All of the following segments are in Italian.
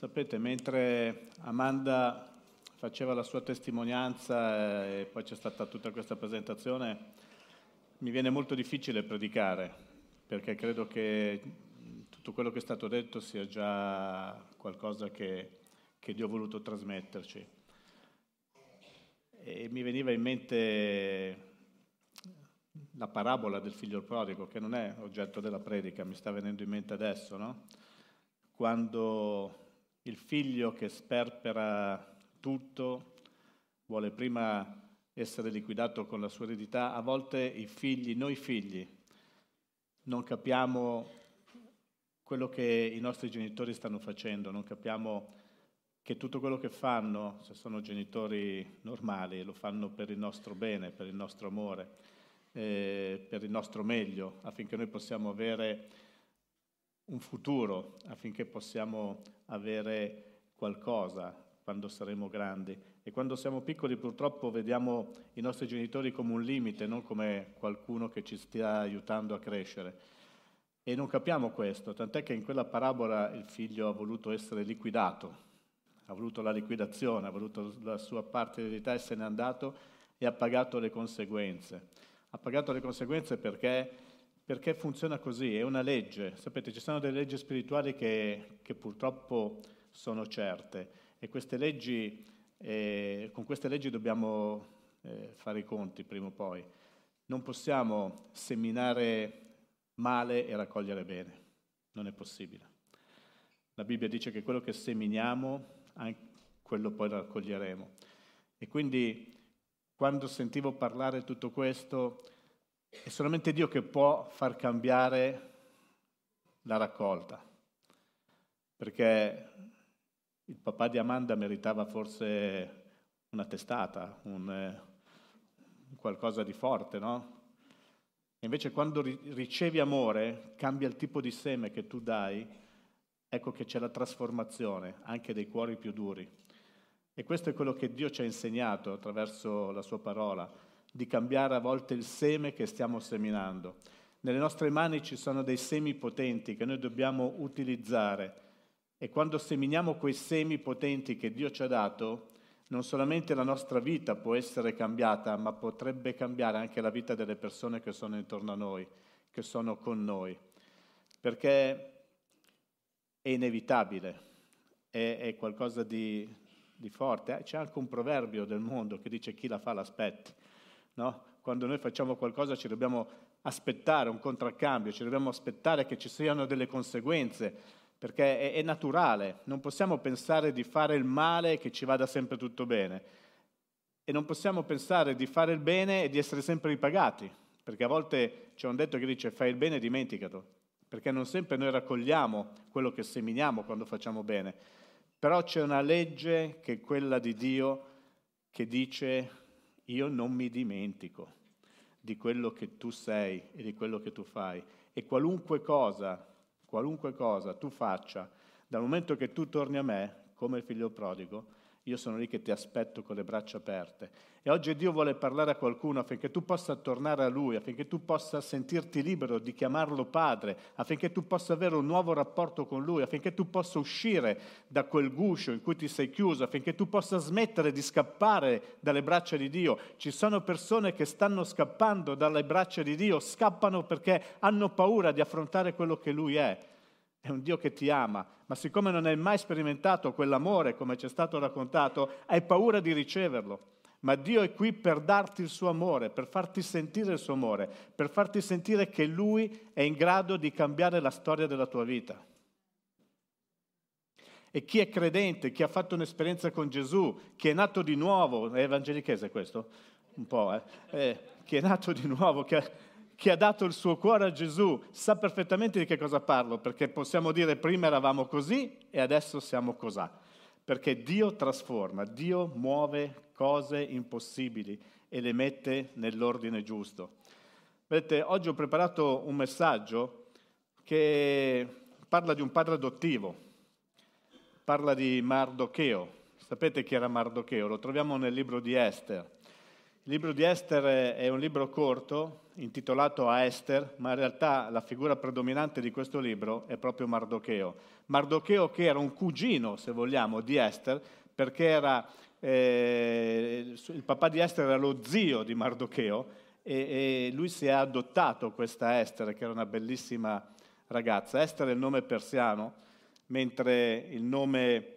Sapete, mentre Amanda faceva la sua testimonianza e poi c'è stata tutta questa presentazione, mi viene molto difficile predicare, perché credo che tutto quello che è stato detto sia già qualcosa che, che Dio ha voluto trasmetterci. E mi veniva in mente la parabola del figlio prodigo, che non è oggetto della predica, mi sta venendo in mente adesso, no? Quando il figlio che sperpera tutto vuole prima essere liquidato con la sua eredità, a volte i figli, noi figli, non capiamo quello che i nostri genitori stanno facendo, non capiamo che tutto quello che fanno, se sono genitori normali, lo fanno per il nostro bene, per il nostro amore, eh, per il nostro meglio, affinché noi possiamo avere un futuro affinché possiamo avere qualcosa quando saremo grandi. E quando siamo piccoli purtroppo vediamo i nostri genitori come un limite, non come qualcuno che ci stia aiutando a crescere. E non capiamo questo, tant'è che in quella parabola il figlio ha voluto essere liquidato, ha voluto la liquidazione, ha voluto la sua parte di eredità e se n'è andato e ha pagato le conseguenze. Ha pagato le conseguenze perché perché funziona così, è una legge. Sapete, ci sono delle leggi spirituali che, che purtroppo sono certe e queste leggi, eh, con queste leggi dobbiamo eh, fare i conti prima o poi. Non possiamo seminare male e raccogliere bene, non è possibile. La Bibbia dice che quello che seminiamo, quello poi raccoglieremo. E quindi quando sentivo parlare tutto questo, è solamente Dio che può far cambiare la raccolta, perché il papà di Amanda meritava forse una testata, un, eh, qualcosa di forte, no? Invece quando ricevi amore, cambia il tipo di seme che tu dai, ecco che c'è la trasformazione anche dei cuori più duri. E questo è quello che Dio ci ha insegnato attraverso la sua parola di cambiare a volte il seme che stiamo seminando. Nelle nostre mani ci sono dei semi potenti che noi dobbiamo utilizzare e quando seminiamo quei semi potenti che Dio ci ha dato, non solamente la nostra vita può essere cambiata, ma potrebbe cambiare anche la vita delle persone che sono intorno a noi, che sono con noi. Perché è inevitabile, è, è qualcosa di, di forte. C'è anche un proverbio del mondo che dice chi la fa l'aspetti. No? Quando noi facciamo qualcosa ci dobbiamo aspettare un contraccambio, ci dobbiamo aspettare che ci siano delle conseguenze, perché è, è naturale, non possiamo pensare di fare il male e che ci vada sempre tutto bene. E non possiamo pensare di fare il bene e di essere sempre ripagati, perché a volte c'è un detto che dice fai il bene e dimenticalo, perché non sempre noi raccogliamo quello che seminiamo quando facciamo bene, però c'è una legge che è quella di Dio che dice io non mi dimentico di quello che tu sei e di quello che tu fai. E qualunque cosa, qualunque cosa tu faccia, dal momento che tu torni a me, come figlio prodigo, io sono lì che ti aspetto con le braccia aperte. E oggi Dio vuole parlare a qualcuno affinché tu possa tornare a Lui, affinché tu possa sentirti libero di chiamarlo Padre, affinché tu possa avere un nuovo rapporto con Lui, affinché tu possa uscire da quel guscio in cui ti sei chiuso, affinché tu possa smettere di scappare dalle braccia di Dio. Ci sono persone che stanno scappando dalle braccia di Dio, scappano perché hanno paura di affrontare quello che Lui è è un Dio che ti ama, ma siccome non hai mai sperimentato quell'amore come ci è stato raccontato, hai paura di riceverlo. Ma Dio è qui per darti il suo amore, per farti sentire il suo amore, per farti sentire che Lui è in grado di cambiare la storia della tua vita. E chi è credente, chi ha fatto un'esperienza con Gesù, chi è nato di nuovo, è evangelichese questo? Un po', eh? eh chi è nato di nuovo, che chi ha dato il suo cuore a Gesù sa perfettamente di che cosa parlo, perché possiamo dire prima eravamo così e adesso siamo cosà. Perché Dio trasforma, Dio muove cose impossibili e le mette nell'ordine giusto. Vedete, oggi ho preparato un messaggio che parla di un padre adottivo, parla di Mardocheo. Sapete chi era Mardocheo? Lo troviamo nel libro di Esther. Il libro di Esther è un libro corto, intitolato a Esther, ma in realtà la figura predominante di questo libro è proprio Mardocheo. Mardocheo che era un cugino, se vogliamo, di Esther, perché era, eh, il papà di Esther era lo zio di Mardocheo e, e, lui si è adottato questa Esther, che era una bellissima ragazza. Esther è il nome persiano, mentre il nome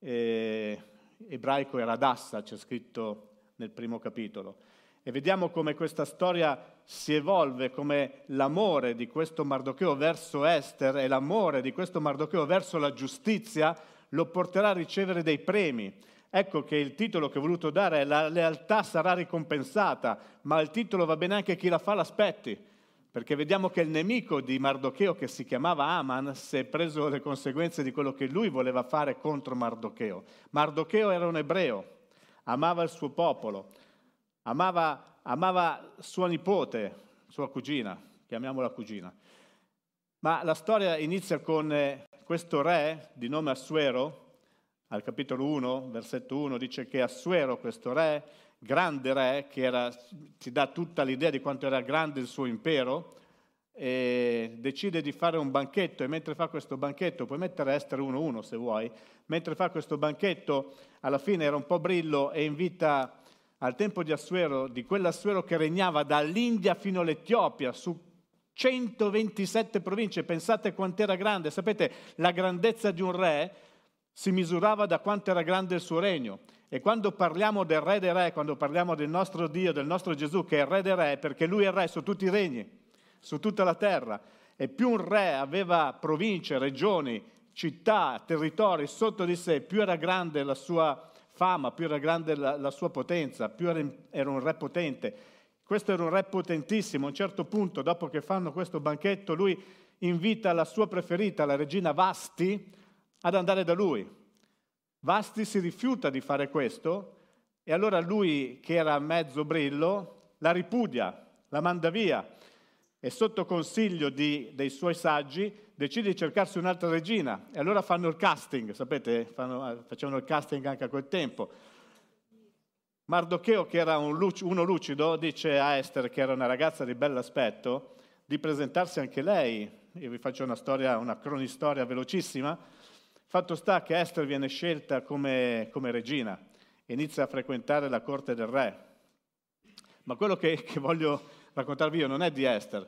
eh, ebraico era Adassa, c'è scritto nel primo capitolo. E vediamo come questa storia si evolve, come l'amore di questo Mardocheo verso Esther e l'amore di questo Mardocheo verso la giustizia lo porterà a ricevere dei premi. Ecco che il titolo che ho voluto dare è La lealtà sarà ricompensata, ma il titolo va bene anche chi la fa l'aspetti, perché vediamo che il nemico di Mardocheo, che si chiamava Aman, si è preso le conseguenze di quello che lui voleva fare contro Mardocheo. Mardocheo era un ebreo, amava il suo popolo, amava, amava sua nipote, sua cugina, chiamiamola cugina. Ma la storia inizia con eh, questo re di nome Assuero, al capitolo 1, versetto 1, dice che Assuero, questo re, grande re, che era, ti dà tutta l'idea di quanto era grande il suo impero, decide di fare un banchetto e mentre fa questo banchetto, puoi mettere Esther 1.1 se vuoi, mentre fa questo banchetto alla fine era un po' brillo e invita al tempo di Assuero, di quell'Assuero che regnava dall'India fino all'Etiopia, su 127 province, pensate quant'era grande, sapete la grandezza di un re si misurava da quanto era grande il suo regno. E quando parliamo del re dei re, quando parliamo del nostro Dio, del nostro Gesù, che è il re dei re, perché lui è il re su tutti i regni, su tutta la terra, e più un re aveva province, regioni, città, territori sotto di sé, più era grande la sua fama, più era grande la, la sua potenza, più era, era un re potente. Questo era un re potentissimo. A un certo punto, dopo che fanno questo banchetto, lui invita la sua preferita, la regina Vasti, ad andare da lui. Vasti si rifiuta di fare questo e allora lui, che era mezzo brillo, la ripudia, la manda via e sotto consiglio di, dei suoi saggi decide di cercarsi un'altra regina e allora fanno il casting, sapete, fanno, facevano il casting anche a quel tempo. Mardocheo, che era un luc- uno lucido, dice a Esther, che era una ragazza di bell'aspetto, di presentarsi anche lei. Io vi faccio una storia, una cronistoria velocissima. Fatto sta che Esther viene scelta come, come regina, inizia a frequentare la corte del re. Ma quello che, che voglio raccontarvi io non è di Esther,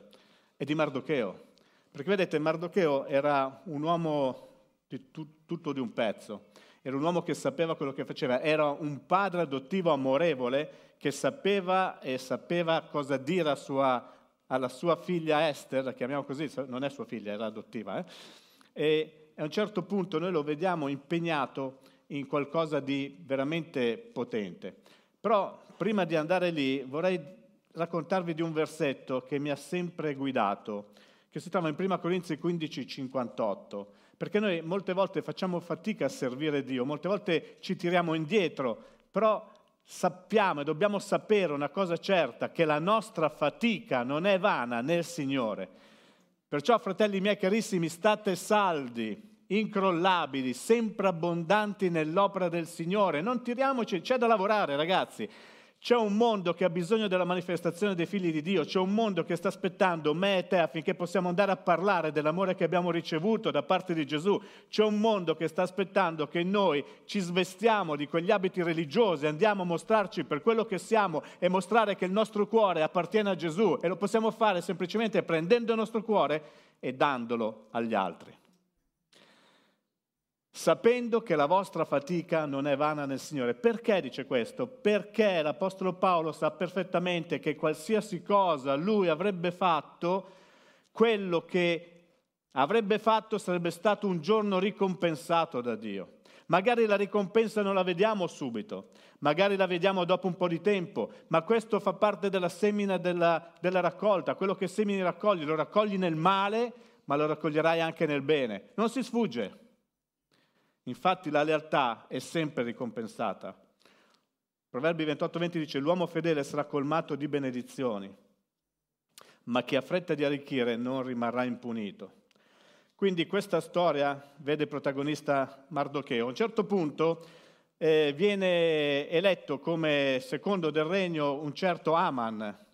è di Mardocheo. Perché vedete, Mardocheo era un uomo di tu, tutto di un pezzo, era un uomo che sapeva quello che faceva, era un padre adottivo amorevole che sapeva e sapeva cosa dire sua, alla sua figlia Esther, la chiamiamo così, non è sua figlia, era adottiva, eh? e a un certo punto noi lo vediamo impegnato in qualcosa di veramente potente. Però prima di andare lì vorrei raccontarvi di un versetto che mi ha sempre guidato, che si trova in 1 Corinzi 15, 58, perché noi molte volte facciamo fatica a servire Dio, molte volte ci tiriamo indietro, però sappiamo e dobbiamo sapere una cosa certa, che la nostra fatica non è vana nel Signore. Perciò, fratelli miei carissimi, state saldi, incrollabili, sempre abbondanti nell'opera del Signore. Non tiriamoci, c'è da lavorare ragazzi. C'è un mondo che ha bisogno della manifestazione dei figli di Dio, c'è un mondo che sta aspettando me e te affinché possiamo andare a parlare dell'amore che abbiamo ricevuto da parte di Gesù. C'è un mondo che sta aspettando che noi ci svestiamo di quegli abiti religiosi, andiamo a mostrarci per quello che siamo e mostrare che il nostro cuore appartiene a Gesù e lo possiamo fare semplicemente prendendo il nostro cuore e dandolo agli altri sapendo che la vostra fatica non è vana nel Signore. Perché dice questo? Perché l'Apostolo Paolo sa perfettamente che qualsiasi cosa lui avrebbe fatto, quello che avrebbe fatto sarebbe stato un giorno ricompensato da Dio. Magari la ricompensa non la vediamo subito, magari la vediamo dopo un po' di tempo, ma questo fa parte della semina della, della raccolta. Quello che semini raccogli, lo raccogli nel male, ma lo raccoglierai anche nel bene. Non si sfugge. Infatti la lealtà è sempre ricompensata. Proverbi 28-20 dice l'uomo fedele sarà colmato di benedizioni, ma chi ha fretta di arricchire non rimarrà impunito. Quindi questa storia vede protagonista Mardocheo. A un certo punto eh, viene eletto come secondo del regno un certo Aman.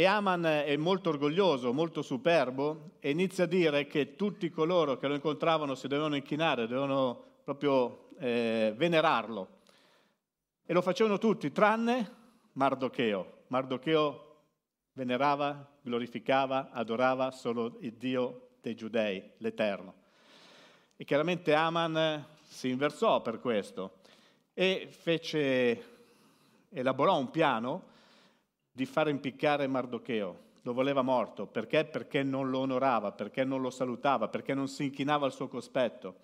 E Aman è molto orgoglioso, molto superbo e inizia a dire che tutti coloro che lo incontravano si dovevano inchinare, dovevano proprio eh, venerarlo. E lo facevano tutti, tranne Mardocheo. Mardocheo venerava, glorificava, adorava solo il Dio dei giudei, l'Eterno. E chiaramente Aman si inversò per questo e fece, elaborò un piano di far impiccare Mardocheo. Lo voleva morto. Perché? Perché non lo onorava, perché non lo salutava, perché non si inchinava al suo cospetto.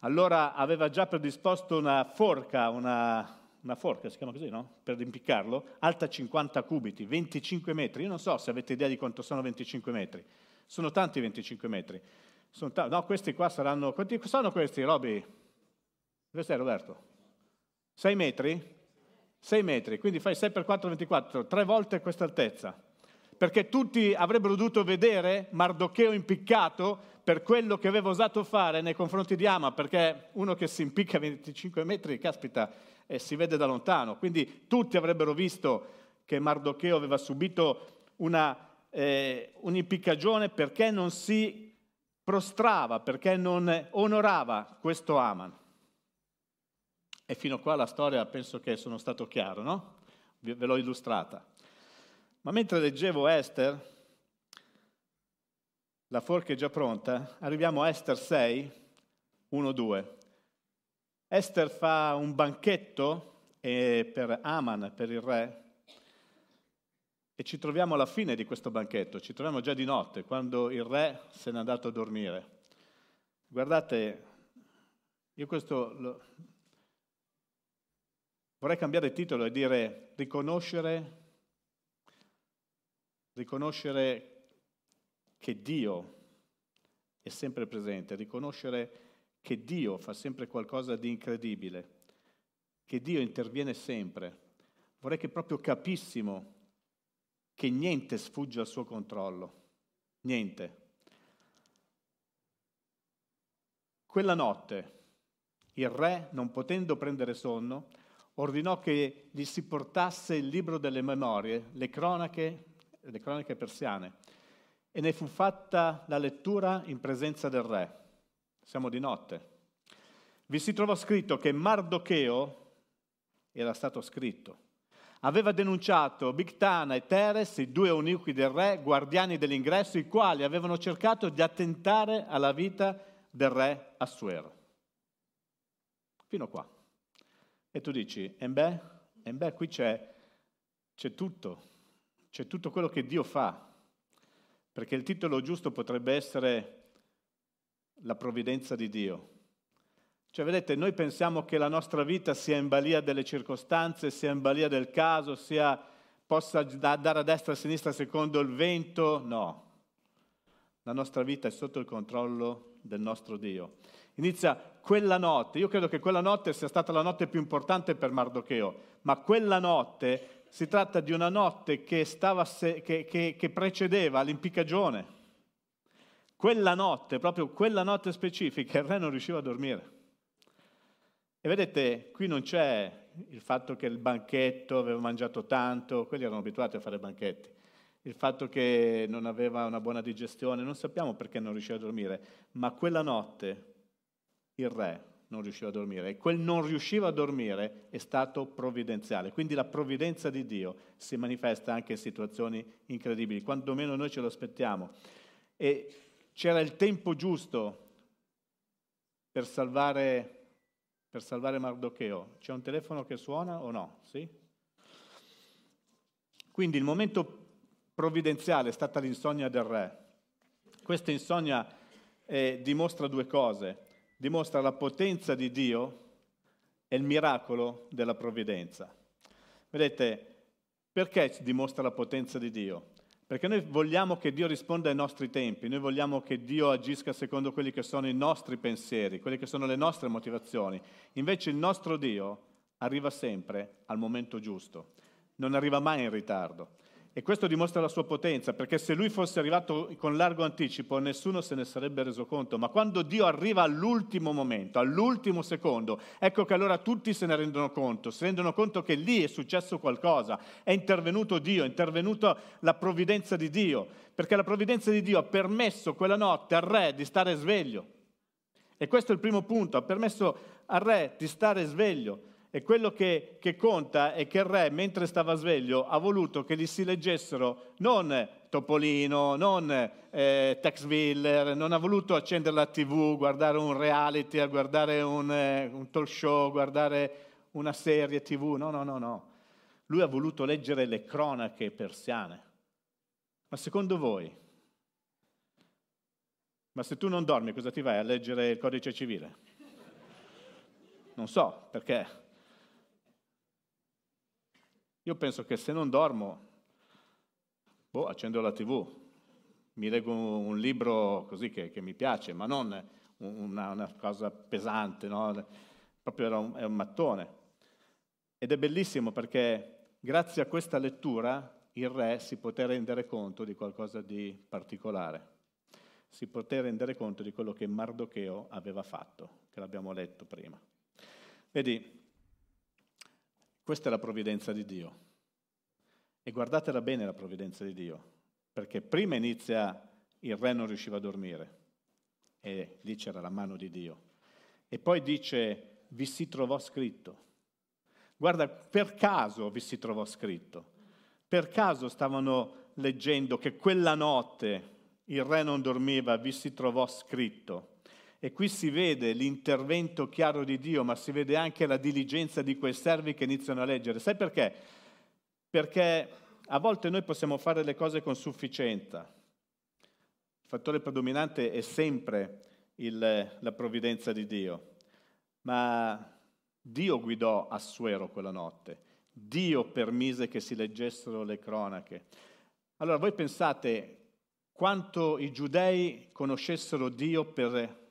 Allora aveva già predisposto una forca, una, una forca, si chiama così, no? Per impiccarlo, alta 50 cubiti, 25 metri. Io non so se avete idea di quanto sono 25 metri. Sono tanti 25 metri. Ta- no, questi qua saranno... Quanti sono questi, Roby? Questo è Roberto? 6 metri? 6 metri, quindi fai 6 per 4, 24, tre volte questa altezza. Perché tutti avrebbero dovuto vedere Mardocheo impiccato per quello che aveva osato fare nei confronti di Ama, perché uno che si impicca a 25 metri, caspita, e si vede da lontano. Quindi tutti avrebbero visto che Mardocheo aveva subito una, eh, un'impiccagione perché non si prostrava, perché non onorava questo Aman. E fino a qua la storia penso che sono stato chiaro, no? Ve l'ho illustrata. Ma mentre leggevo Esther, la forca è già pronta, arriviamo a Esther 6, 1, 2. Esther fa un banchetto eh, per Aman, per il re, e ci troviamo alla fine di questo banchetto, ci troviamo già di notte, quando il re se n'è andato a dormire. Guardate, io questo. Vorrei cambiare titolo e dire riconoscere, riconoscere che Dio è sempre presente, riconoscere che Dio fa sempre qualcosa di incredibile, che Dio interviene sempre. Vorrei che proprio capissimo che niente sfugge al suo controllo, niente. Quella notte il re, non potendo prendere sonno, ordinò che gli si portasse il libro delle memorie, le cronache, le cronache persiane, e ne fu fatta la lettura in presenza del re siamo di notte. Vi si trova scritto che Mardocheo, era stato scritto, aveva denunciato Bictana e Teres, i due eunuchi del re, guardiani dell'ingresso, i quali avevano cercato di attentare alla vita del re Assuero. Fino qua. E tu dici, e beh, e beh qui c'è, c'è tutto, c'è tutto quello che Dio fa, perché il titolo giusto potrebbe essere la provvidenza di Dio. Cioè, vedete, noi pensiamo che la nostra vita sia in balia delle circostanze, sia in balia del caso, sia, possa andare a destra e a sinistra secondo il vento. No, la nostra vita è sotto il controllo del nostro Dio. Inizia quella notte, io credo che quella notte sia stata la notte più importante per Mardocheo, ma quella notte si tratta di una notte che, se, che, che, che precedeva l'impiccagione. Quella notte, proprio quella notte specifica, il re non riusciva a dormire. E vedete, qui non c'è il fatto che il banchetto aveva mangiato tanto, quelli erano abituati a fare banchetti, il fatto che non aveva una buona digestione, non sappiamo perché non riusciva a dormire, ma quella notte il re non riusciva a dormire e quel non riusciva a dormire è stato provvidenziale. Quindi la provvidenza di Dio si manifesta anche in situazioni incredibili, quando meno noi ce lo aspettiamo. E c'era il tempo giusto per salvare, per salvare Mardocheo. C'è un telefono che suona o no? Sì? Quindi il momento provvidenziale è stata l'insonnia del re. Questa insonnia eh, dimostra due cose. Dimostra la potenza di Dio e il miracolo della provvidenza. Vedete, perché dimostra la potenza di Dio? Perché noi vogliamo che Dio risponda ai nostri tempi, noi vogliamo che Dio agisca secondo quelli che sono i nostri pensieri, quelle che sono le nostre motivazioni. Invece il nostro Dio arriva sempre al momento giusto, non arriva mai in ritardo. E questo dimostra la sua potenza, perché se lui fosse arrivato con largo anticipo nessuno se ne sarebbe reso conto, ma quando Dio arriva all'ultimo momento, all'ultimo secondo, ecco che allora tutti se ne rendono conto, si rendono conto che lì è successo qualcosa, è intervenuto Dio, è intervenuta la provvidenza di Dio, perché la provvidenza di Dio ha permesso quella notte al re di stare sveglio. E questo è il primo punto, ha permesso al re di stare sveglio. E quello che, che, conta è che il re, mentre stava sveglio, ha voluto che gli si leggessero non Topolino, non eh, Tex Willer, non ha voluto accendere la tv, guardare un reality, guardare un, eh, un talk show, guardare una serie tv, no, no, no, no. Lui ha voluto leggere le cronache persiane. Ma secondo voi, ma se tu non dormi cosa ti vai a leggere il codice civile? Non so perché. Io penso che se non dormo, boh, accendo la tv, mi leggo un libro così che, che mi piace, ma non una, una cosa pesante, no? proprio era un, è un mattone. Ed è bellissimo perché grazie a questa lettura il re si poté rendere conto di qualcosa di particolare, si poté rendere conto di quello che Mardocheo aveva fatto, che l'abbiamo letto prima. Vedi, questa è la provvidenza di Dio. E guardatela bene la provvidenza di Dio, perché prima inizia il re non riusciva a dormire e lì c'era la mano di Dio. E poi dice vi si trovò scritto. Guarda, per caso vi si trovò scritto. Per caso stavano leggendo che quella notte il re non dormiva, vi si trovò scritto. E qui si vede l'intervento chiaro di Dio, ma si vede anche la diligenza di quei servi che iniziano a leggere. Sai perché? Perché a volte noi possiamo fare le cose con sufficienza. Il fattore predominante è sempre il, la provvidenza di Dio. Ma Dio guidò Assuero quella notte. Dio permise che si leggessero le cronache. Allora voi pensate quanto i giudei conoscessero Dio per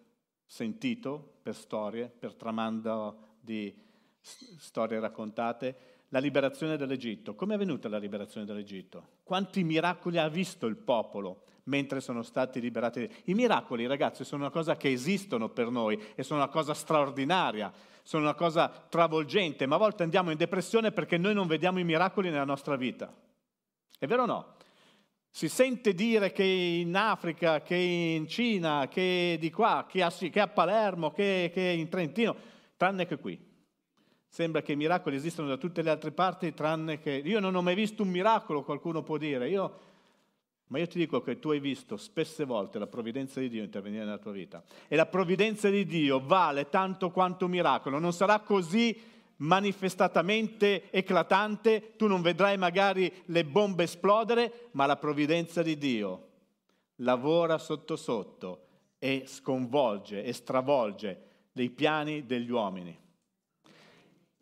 sentito per storie, per tramando di storie raccontate, la liberazione dell'Egitto. Come è avvenuta la liberazione dell'Egitto? Quanti miracoli ha visto il popolo mentre sono stati liberati? I miracoli, ragazzi, sono una cosa che esistono per noi e sono una cosa straordinaria, sono una cosa travolgente, ma a volte andiamo in depressione perché noi non vediamo i miracoli nella nostra vita. È vero o no? Si sente dire che in Africa, che in Cina, che di qua, che a, che a Palermo, che, che in Trentino, tranne che qui. Sembra che i miracoli esistano da tutte le altre parti, tranne che... Io non ho mai visto un miracolo, qualcuno può dire. Io... Ma io ti dico che tu hai visto spesse volte la provvidenza di Dio intervenire nella tua vita. E la provvidenza di Dio vale tanto quanto un miracolo. Non sarà così manifestatamente eclatante, tu non vedrai magari le bombe esplodere, ma la provvidenza di Dio lavora sotto sotto e sconvolge e stravolge dei piani degli uomini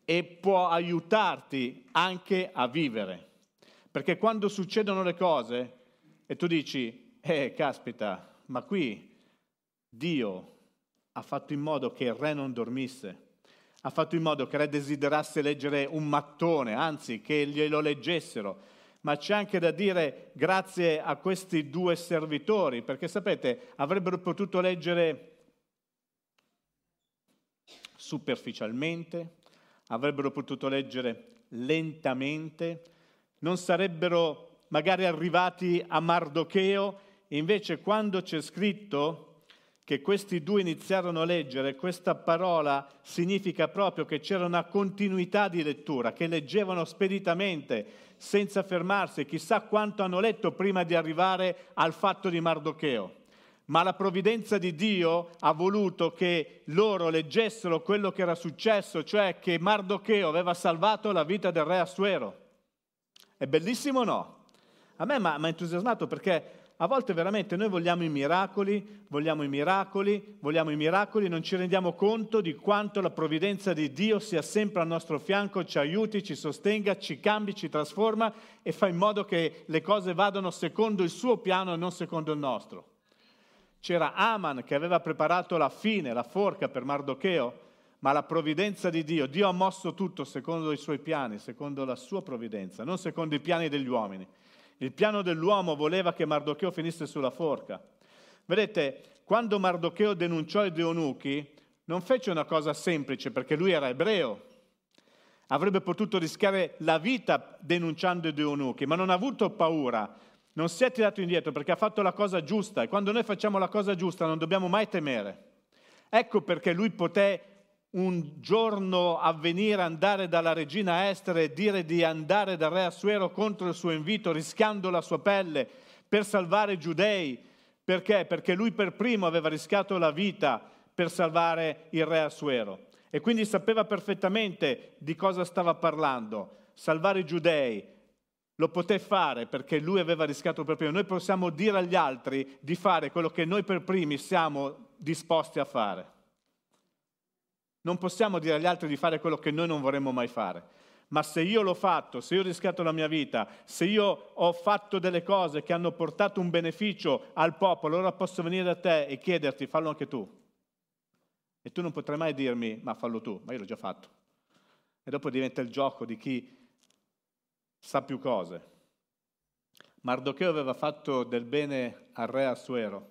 e può aiutarti anche a vivere. Perché quando succedono le cose e tu dici, eh, caspita, ma qui Dio ha fatto in modo che il re non dormisse, ha fatto in modo che Re desiderasse leggere un mattone, anzi che glielo leggessero. Ma c'è anche da dire grazie a questi due servitori, perché sapete, avrebbero potuto leggere superficialmente, avrebbero potuto leggere lentamente, non sarebbero magari arrivati a Mardocheo, invece quando c'è scritto che questi due iniziarono a leggere, questa parola significa proprio che c'era una continuità di lettura, che leggevano speditamente, senza fermarsi, chissà quanto hanno letto prima di arrivare al fatto di Mardocheo. Ma la provvidenza di Dio ha voluto che loro leggessero quello che era successo, cioè che Mardocheo aveva salvato la vita del re Assuero. È bellissimo o no? A me mi ha entusiasmato perché a volte veramente noi vogliamo i miracoli, vogliamo i miracoli, vogliamo i miracoli, non ci rendiamo conto di quanto la provvidenza di Dio sia sempre al nostro fianco, ci aiuti, ci sostenga, ci cambi, ci trasforma e fa in modo che le cose vadano secondo il suo piano e non secondo il nostro. C'era Aman che aveva preparato la fine, la forca per Mardocheo, ma la provvidenza di Dio, Dio ha mosso tutto secondo i suoi piani, secondo la sua provvidenza, non secondo i piani degli uomini. Il piano dell'uomo voleva che Mardocheo finisse sulla forca. Vedete, quando Mardocheo denunciò i Eunuchi, non fece una cosa semplice perché lui era ebreo. Avrebbe potuto rischiare la vita denunciando i Eunuchi, ma non ha avuto paura, non si è tirato indietro perché ha fatto la cosa giusta e quando noi facciamo la cosa giusta non dobbiamo mai temere. Ecco perché lui poté un giorno avvenire, andare dalla regina Estere e dire di andare dal re Assuero contro il suo invito, rischiando la sua pelle per salvare i giudei. Perché? Perché lui per primo aveva rischiato la vita per salvare il re Assuero. E quindi sapeva perfettamente di cosa stava parlando. Salvare i giudei, lo poté fare perché lui aveva rischiato per primo. Noi possiamo dire agli altri di fare quello che noi per primi siamo disposti a fare. Non possiamo dire agli altri di fare quello che noi non vorremmo mai fare. Ma se io l'ho fatto, se io ho rischiato la mia vita, se io ho fatto delle cose che hanno portato un beneficio al popolo, allora posso venire da te e chiederti, fallo anche tu. E tu non potrai mai dirmi, ma fallo tu, ma io l'ho già fatto. E dopo diventa il gioco di chi sa più cose. Mardocheo aveva fatto del bene al re Assuero,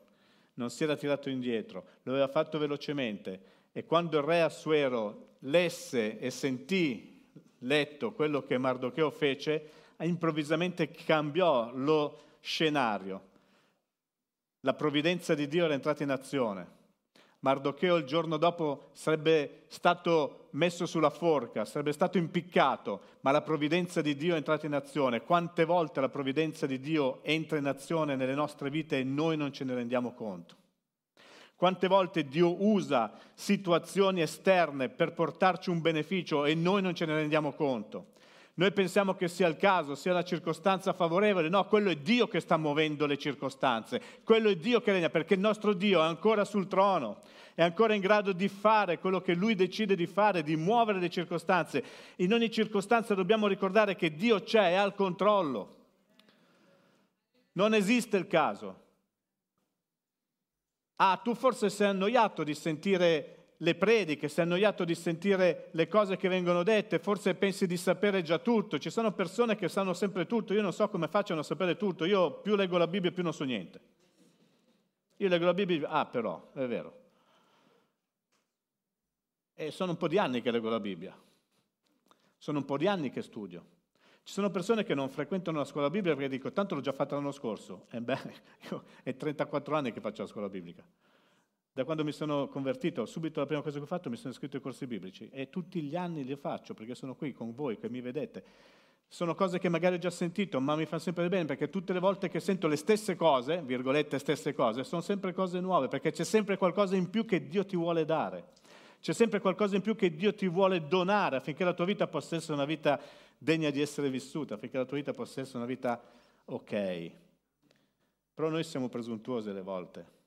non si era tirato indietro, lo aveva fatto velocemente e quando il re Assuero lesse e sentì letto quello che Mardocheo fece, improvvisamente cambiò lo scenario. La provvidenza di Dio era entrata in azione. Mardocheo il giorno dopo sarebbe stato messo sulla forca, sarebbe stato impiccato, ma la provvidenza di Dio è entrata in azione. Quante volte la provvidenza di Dio entra in azione nelle nostre vite e noi non ce ne rendiamo conto? Quante volte Dio usa situazioni esterne per portarci un beneficio e noi non ce ne rendiamo conto? Noi pensiamo che sia il caso, sia la circostanza favorevole, no, quello è Dio che sta muovendo le circostanze, quello è Dio che regna, perché il nostro Dio è ancora sul trono, è ancora in grado di fare quello che Lui decide di fare, di muovere le circostanze. In ogni circostanza dobbiamo ricordare che Dio c'è, è al controllo. Non esiste il caso. Ah, tu forse sei annoiato di sentire le prediche, sei annoiato di sentire le cose che vengono dette, forse pensi di sapere già tutto. Ci sono persone che sanno sempre tutto, io non so come facciano a sapere tutto, io più leggo la Bibbia più non so niente. Io leggo la Bibbia, ah però, è vero. E sono un po' di anni che leggo la Bibbia, sono un po' di anni che studio. Ci sono persone che non frequentano la scuola biblica perché dico, tanto l'ho già fatta l'anno scorso. E beh, io è 34 anni che faccio la scuola biblica. Da quando mi sono convertito, subito la prima cosa che ho fatto mi sono iscritto ai corsi biblici e tutti gli anni li faccio perché sono qui con voi, che mi vedete. Sono cose che magari ho già sentito, ma mi fanno sempre bene perché tutte le volte che sento le stesse cose, virgolette stesse cose, sono sempre cose nuove perché c'è sempre qualcosa in più che Dio ti vuole dare. C'è sempre qualcosa in più che Dio ti vuole donare affinché la tua vita possa essere una vita degna di essere vissuta, affinché la tua vita possa essere una vita ok. Però noi siamo presuntuosi alle volte.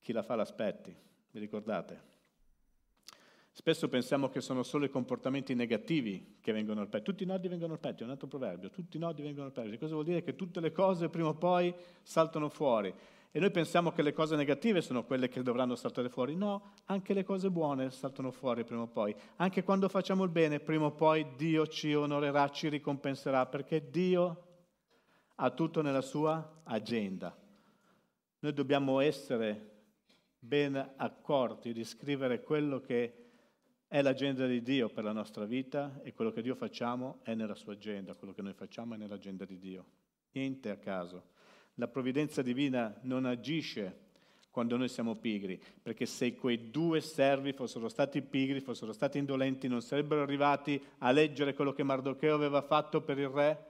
Chi la fa l'aspetti, vi ricordate? Spesso pensiamo che sono solo i comportamenti negativi che vengono al pettine. Tutti i nodi vengono al pettine, è un altro proverbio. Tutti i nodi vengono al pettine. Cosa vuol dire? Che tutte le cose prima o poi saltano fuori. E noi pensiamo che le cose negative sono quelle che dovranno saltare fuori. No, anche le cose buone saltano fuori prima o poi. Anche quando facciamo il bene, prima o poi Dio ci onorerà, ci ricompenserà, perché Dio ha tutto nella sua agenda. Noi dobbiamo essere ben accorti di scrivere quello che è l'agenda di Dio per la nostra vita e quello che Dio facciamo è nella sua agenda, quello che noi facciamo è nell'agenda di Dio. Niente a caso. La provvidenza divina non agisce quando noi siamo pigri, perché se quei due servi fossero stati pigri, fossero stati indolenti, non sarebbero arrivati a leggere quello che Mardocheo aveva fatto per il re,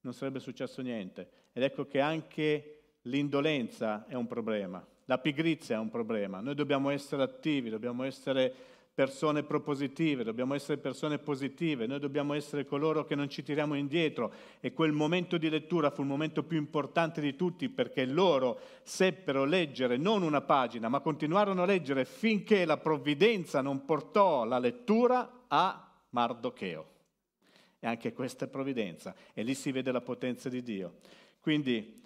non sarebbe successo niente. Ed ecco che anche l'indolenza è un problema, la pigrizia è un problema. Noi dobbiamo essere attivi, dobbiamo essere persone propositive, dobbiamo essere persone positive, noi dobbiamo essere coloro che non ci tiriamo indietro e quel momento di lettura fu il momento più importante di tutti perché loro seppero leggere non una pagina, ma continuarono a leggere finché la provvidenza non portò la lettura a Mardocheo. E anche questa è provvidenza e lì si vede la potenza di Dio. Quindi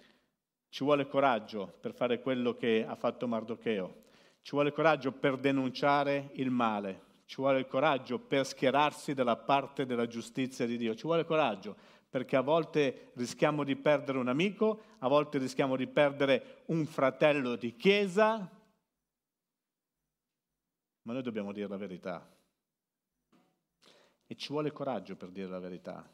ci vuole coraggio per fare quello che ha fatto Mardocheo ci vuole coraggio per denunciare il male, ci vuole il coraggio per schierarsi dalla parte della giustizia di Dio, ci vuole coraggio perché a volte rischiamo di perdere un amico, a volte rischiamo di perdere un fratello di chiesa, ma noi dobbiamo dire la verità. E ci vuole coraggio per dire la verità.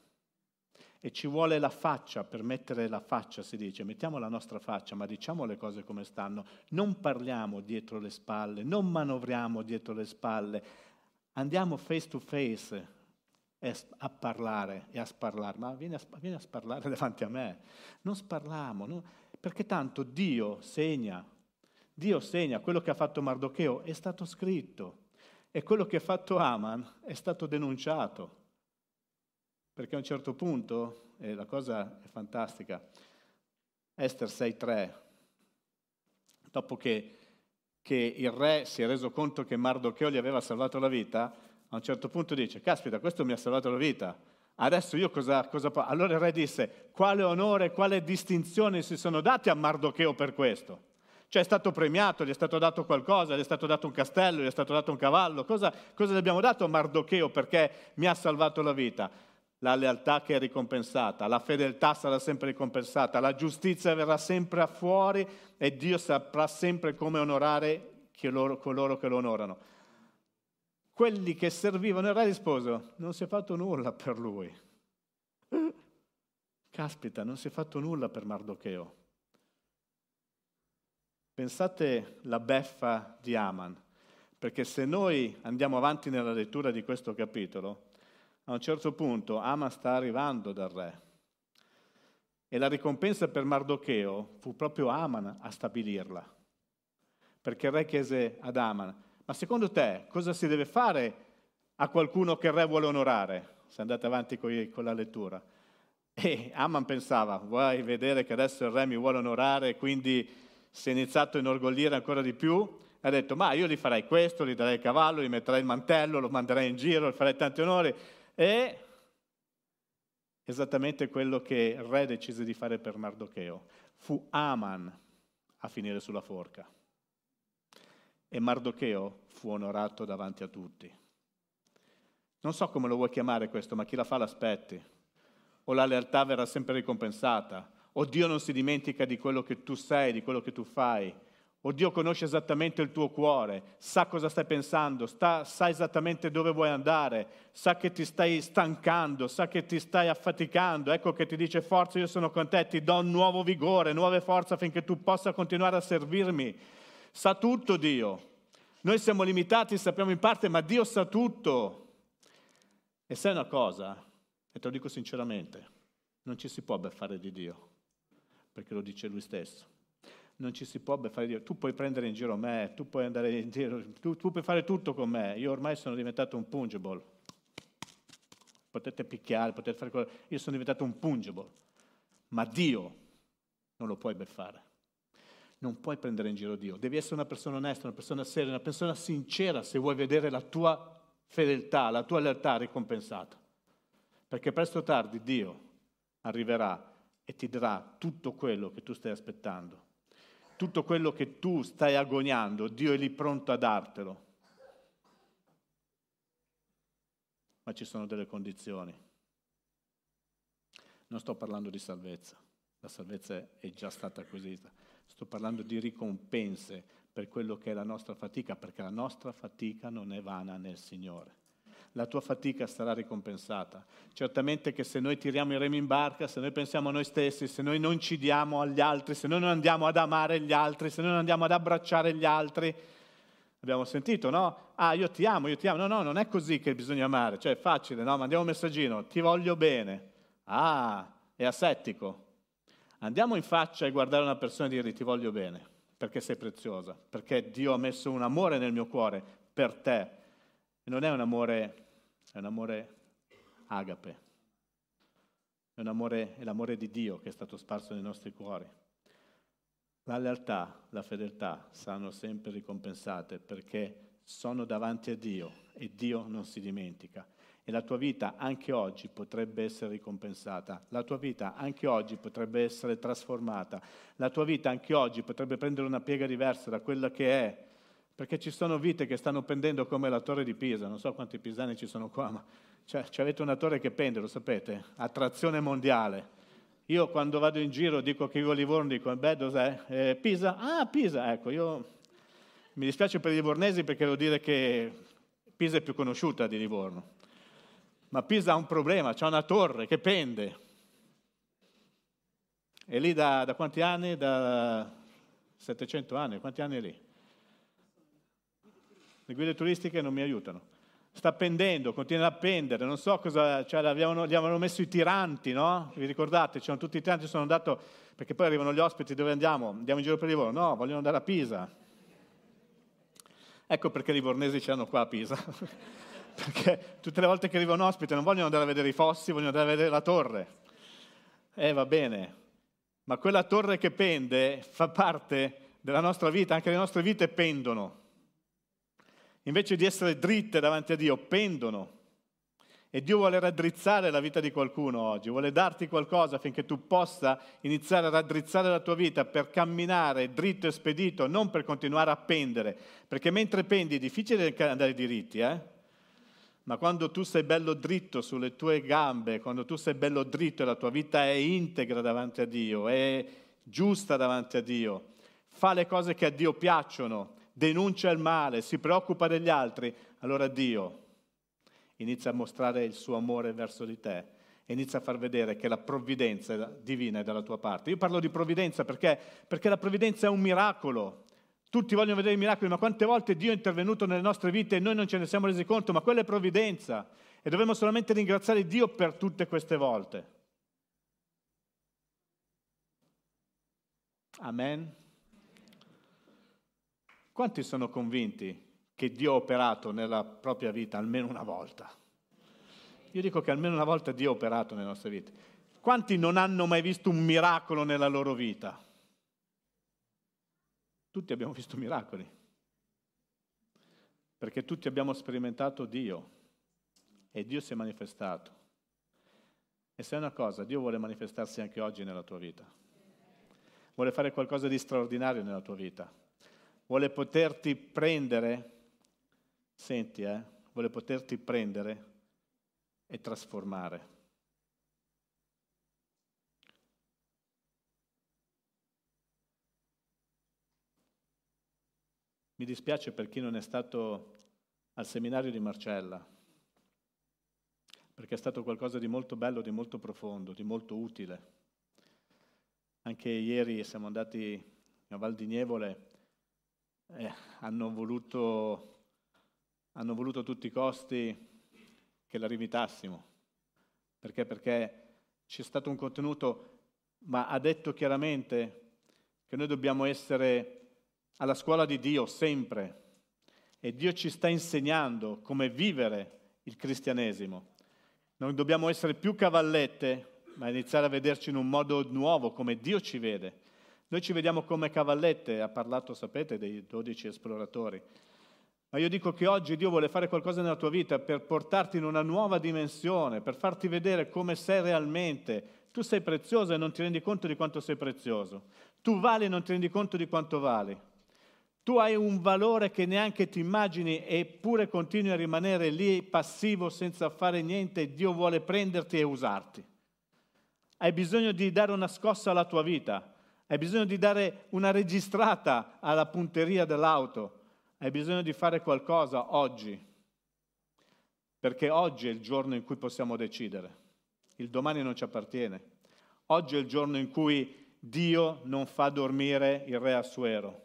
E ci vuole la faccia per mettere la faccia, si dice, mettiamo la nostra faccia, ma diciamo le cose come stanno. Non parliamo dietro le spalle, non manovriamo dietro le spalle, andiamo face to face a parlare e a sparlare, ma vieni a, vieni a sparlare davanti a me, non sparliamo, no? perché tanto Dio segna, Dio segna quello che ha fatto Mardocheo, è stato scritto, e quello che ha fatto Aman è stato denunciato. Perché a un certo punto, e la cosa è fantastica, Esther 6.3, dopo che, che, il re si è reso conto che Mardocheo gli aveva salvato la vita, a un certo punto dice, caspita, questo mi ha salvato la vita, adesso io cosa, cosa Allora il re disse, quale onore, quale distinzione si sono dati a Mardocheo per questo? Cioè è stato premiato, gli è stato dato qualcosa, gli è stato dato un castello, gli è stato dato un cavallo, cosa, cosa gli abbiamo dato a Mardocheo perché mi ha salvato la vita? La lealtà che è ricompensata, la fedeltà sarà sempre ricompensata, la giustizia verrà sempre fuori e Dio saprà sempre come onorare coloro che lo onorano. Quelli che servivano, il re rispose, non si è fatto nulla per lui. Caspita, non si è fatto nulla per Mardocheo. Pensate la beffa di Aman, perché se noi andiamo avanti nella lettura di questo capitolo, a un certo punto Aman sta arrivando dal re e la ricompensa per Mardocheo fu proprio Aman a stabilirla. Perché il re chiese ad Aman, ma secondo te cosa si deve fare a qualcuno che il re vuole onorare? Se andate avanti con la lettura. E Aman pensava, vuoi vedere che adesso il re mi vuole onorare, quindi si è iniziato a inorgoglire ancora di più? Ha detto, ma io gli farei questo, gli darei il cavallo, gli metterei il mantello, lo manderei in giro, gli farei tanti onori. È esattamente quello che il re decise di fare per Mardocheo. Fu Aman a finire sulla forca. E Mardocheo fu onorato davanti a tutti. Non so come lo vuoi chiamare questo, ma chi la fa l'aspetti. O la lealtà verrà sempre ricompensata, o Dio non si dimentica di quello che tu sei, di quello che tu fai, o Dio conosce esattamente il tuo cuore, sa cosa stai pensando, sta, sa esattamente dove vuoi andare, sa che ti stai stancando, sa che ti stai affaticando, ecco che ti dice forza, io sono con te, ti do nuovo vigore, nuove forze affinché tu possa continuare a servirmi. Sa tutto Dio. Noi siamo limitati, sappiamo in parte, ma Dio sa tutto. E sai una cosa, e te lo dico sinceramente, non ci si può beffare di Dio, perché lo dice Lui stesso non ci si può fare dire, tu puoi prendere in giro me, tu puoi andare in giro, tu, tu puoi fare tutto con me, io ormai sono diventato un pungible. Potete picchiare, potete fare quello, io sono diventato un pungible, ma Dio non lo puoi beffare. Non puoi prendere in giro Dio, devi essere una persona onesta, una persona seria, una persona sincera se vuoi vedere la tua fedeltà, la tua lealtà ricompensata. Perché presto o tardi Dio arriverà e ti darà tutto quello che tu stai aspettando tutto quello che tu stai agoniando, Dio è lì pronto a dartelo. Ma ci sono delle condizioni. Non sto parlando di salvezza, la salvezza è già stata acquisita. Sto parlando di ricompense per quello che è la nostra fatica, perché la nostra fatica non è vana nel Signore la tua fatica sarà ricompensata. Certamente che se noi tiriamo i remi in barca, se noi pensiamo a noi stessi, se noi non ci diamo agli altri, se noi non andiamo ad amare gli altri, se noi non andiamo ad abbracciare gli altri, abbiamo sentito, no? Ah, io ti amo, io ti amo. No, no, non è così che bisogna amare, cioè è facile, no? Mandiamo un messaggino, ti voglio bene. Ah, è asettico. Andiamo in faccia e guardare una persona e dirgli ti voglio bene, perché sei preziosa, perché Dio ha messo un amore nel mio cuore per te. Non è un amore è un amore agape, è, amore, è l'amore di Dio che è stato sparso nei nostri cuori. La lealtà, la fedeltà saranno sempre ricompensate perché sono davanti a Dio e Dio non si dimentica. E la tua vita anche oggi potrebbe essere ricompensata, la tua vita anche oggi potrebbe essere trasformata, la tua vita anche oggi potrebbe prendere una piega diversa da quella che è Perché ci sono vite che stanno pendendo come la torre di Pisa, non so quanti pisani ci sono qua, ma cioè, avete una torre che pende, lo sapete? Attrazione mondiale. Io quando vado in giro dico che io a Livorno dico, beh, dos'è? Eh, Pisa? Ah, Pisa, ecco, io mi dispiace per i livornesi perché devo dire che Pisa è più conosciuta di Livorno. Ma Pisa ha un problema, c'è una torre che pende. E lì da, da quanti anni? Da 700 anni, quanti anni è lì? Le guide turistiche non mi aiutano sta pendendo, continua a pendere, non so cosa, cioè gli avevano messo i tiranti, no? Vi ricordate? C'erano tutti i tiranti, sono andato, perché poi arrivano gli ospiti, dove andiamo? Andiamo in giro per Livorno? No, vogliono andare a Pisa. Ecco perché i livornesi ci hanno qua a Pisa. perché tutte le volte che arrivano ospiti non vogliono andare a vedere i fossi, vogliono andare a vedere la torre. Eh, va bene. Ma quella torre che pende fa parte della nostra vita, anche le nostre vite pendono invece di essere dritte davanti a Dio, pendono. E Dio vuole raddrizzare la vita di qualcuno oggi, vuole darti qualcosa affinché tu possa iniziare a raddrizzare la tua vita per camminare dritto e spedito, non per continuare a pendere, perché mentre pendi è difficile andare diritti, eh? Ma quando tu sei bello dritto sulle tue gambe, quando tu sei bello dritto e la tua vita è integra davanti a Dio, è giusta davanti a Dio, fa le cose che a Dio piacciono, denuncia il male, si preoccupa degli altri, allora Dio inizia a mostrare il suo amore verso di te inizia a far vedere che la provvidenza divina è dalla tua parte. Io parlo di provvidenza perché, perché la provvidenza è un miracolo. Tutti vogliono vedere i miracoli, ma quante volte Dio è intervenuto nelle nostre vite e noi non ce ne siamo resi conto, ma quella è provvidenza e dobbiamo solamente ringraziare Dio per tutte queste volte. Amen. Quanti sono convinti che Dio ha operato nella propria vita almeno una volta? Io dico che almeno una volta Dio ha operato nelle nostre vite. Quanti non hanno mai visto un miracolo nella loro vita? Tutti abbiamo visto miracoli, perché tutti abbiamo sperimentato Dio e Dio si è manifestato. E sai una cosa, Dio vuole manifestarsi anche oggi nella tua vita. Vuole fare qualcosa di straordinario nella tua vita vuole poterti prendere, senti, eh, vuole poterti prendere e trasformare. Mi dispiace per chi non è stato al seminario di Marcella, perché è stato qualcosa di molto bello, di molto profondo, di molto utile. Anche ieri siamo andati a Val di Nievole eh, hanno, voluto, hanno voluto a tutti i costi che la rimitassimo. Perché? Perché c'è stato un contenuto, ma ha detto chiaramente che noi dobbiamo essere alla scuola di Dio sempre e Dio ci sta insegnando come vivere il cristianesimo. Non dobbiamo essere più cavallette, ma iniziare a vederci in un modo nuovo, come Dio ci vede. Noi ci vediamo come cavallette, ha parlato, sapete, dei dodici esploratori. Ma io dico che oggi Dio vuole fare qualcosa nella tua vita per portarti in una nuova dimensione, per farti vedere come sei realmente. Tu sei prezioso e non ti rendi conto di quanto sei prezioso. Tu vali e non ti rendi conto di quanto vali. Tu hai un valore che neanche ti immagini eppure continui a rimanere lì passivo senza fare niente. Dio vuole prenderti e usarti. Hai bisogno di dare una scossa alla tua vita. Hai bisogno di dare una registrata alla punteria dell'auto. Hai bisogno di fare qualcosa oggi. Perché oggi è il giorno in cui possiamo decidere. Il domani non ci appartiene. Oggi è il giorno in cui Dio non fa dormire il re Assuero.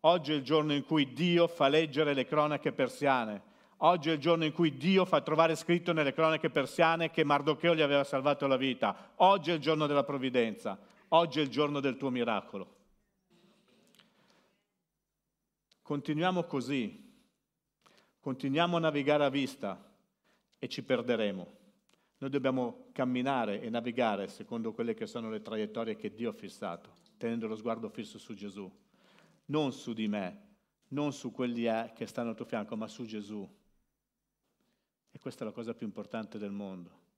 Oggi è il giorno in cui Dio fa leggere le cronache persiane. Oggi è il giorno in cui Dio fa trovare scritto nelle cronache persiane che Mardocheo gli aveva salvato la vita. Oggi è il giorno della provvidenza. Oggi è il giorno del tuo miracolo. Continuiamo così, continuiamo a navigare a vista e ci perderemo. Noi dobbiamo camminare e navigare secondo quelle che sono le traiettorie che Dio ha fissato, tenendo lo sguardo fisso su Gesù, non su di me, non su quelli che stanno al tuo fianco, ma su Gesù. E questa è la cosa più importante del mondo.